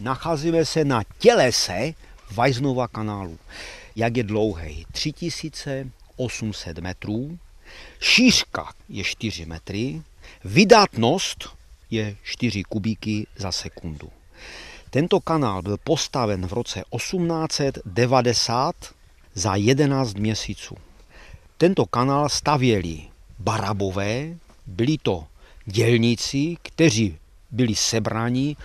nacházíme se na tělese Weisnova kanálu. Jak je dlouhý? 3800 metrů, šířka je 4 metry, vydatnost je 4 kubíky za sekundu. Tento kanál byl postaven v roce 1890 za 11 měsíců. Tento kanál stavěli barabové, byli to dělníci, kteří byli sebraní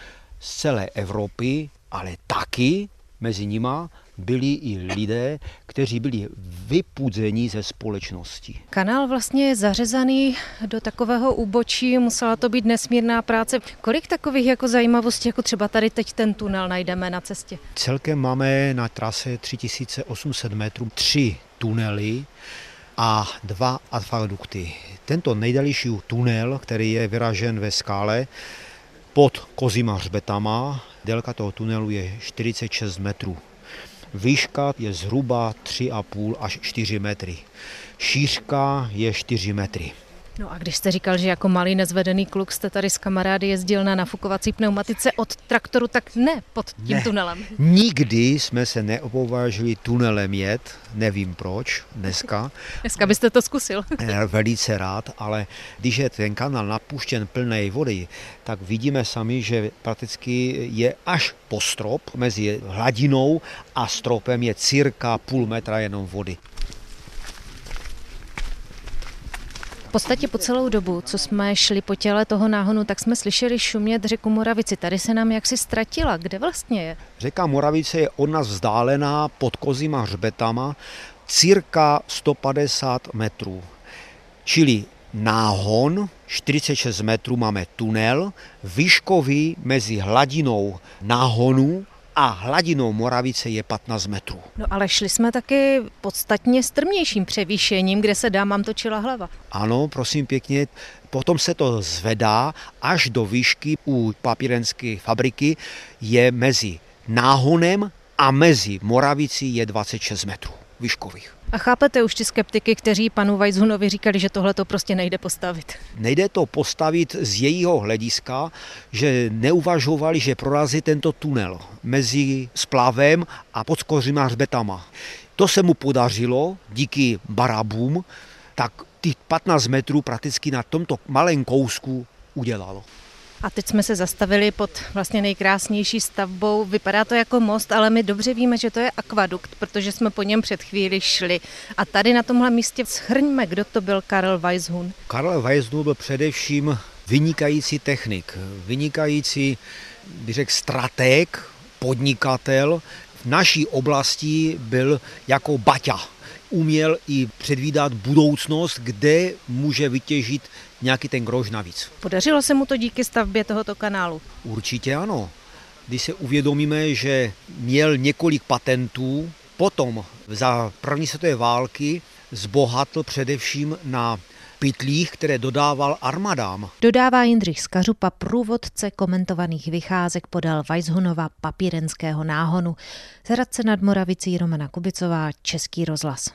z celé Evropy, ale taky mezi nima byli i lidé, kteří byli vypudzeni ze společnosti. Kanál vlastně je zařezaný do takového úbočí, musela to být nesmírná práce. Kolik takových jako zajímavostí, jako třeba tady teď ten tunel najdeme na cestě? Celkem máme na trase 3800 metrů tři tunely, a dva akvadukty. Tento nejdelší tunel, který je vyražen ve skále pod kozíma hřbetama, délka toho tunelu je 46 metrů. Výška je zhruba 3,5 až 4 metry. Šířka je 4 metry. No a když jste říkal, že jako malý nezvedený kluk jste tady s kamarády jezdil na nafukovací pneumatice od traktoru, tak ne pod tím ne, tunelem. Nikdy jsme se neopovážili tunelem jet, nevím proč dneska. dneska byste to zkusil. Eh, velice rád, ale když je ten kanál napuštěn plné vody, tak vidíme sami, že prakticky je až po strop mezi hladinou a stropem je cirka půl metra jenom vody. Podstatě po celou dobu, co jsme šli po těle toho náhonu, tak jsme slyšeli šumět řeku Moravici. Tady se nám jaksi ztratila. Kde vlastně je? Řeka Moravice je od nás vzdálená pod kozíma hřbetama cirka 150 metrů. Čili náhon 46 metrů máme tunel, výškový mezi hladinou náhonu a hladinou Moravice je 15 metrů. No ale šli jsme taky podstatně strmějším převýšením, kde se dámám točila hlava. Ano, prosím pěkně, potom se to zvedá až do výšky u papírenské fabriky je mezi náhonem a mezi Moravicí je 26 metrů výškových. A chápete už ty skeptiky, kteří panu Weizhunovi říkali, že tohle to prostě nejde postavit? Nejde to postavit z jejího hlediska, že neuvažovali, že prorazí tento tunel mezi splavem a podskořima hřbetama. To se mu podařilo díky barabům, tak těch 15 metrů prakticky na tomto malém kousku udělalo. A teď jsme se zastavili pod vlastně nejkrásnější stavbou. Vypadá to jako most, ale my dobře víme, že to je akvadukt, protože jsme po něm před chvíli šli. A tady na tomhle místě shrňme, kdo to byl Karel Weishun. Karel Weishun byl především vynikající technik, vynikající, bych řekl, strateg, podnikatel. V naší oblasti byl jako Baťa uměl i předvídat budoucnost, kde může vytěžit nějaký ten grož navíc. Podařilo se mu to díky stavbě tohoto kanálu? Určitě ano. Když se uvědomíme, že měl několik patentů, potom za první světové války zbohatl především na pytlích, které dodával armadám. Dodává Jindřich Skařupa, průvodce komentovaných vycházek podal Weishunova papírenského náhonu. Zradce nad Moravicí Romana Kubicová, Český rozhlas.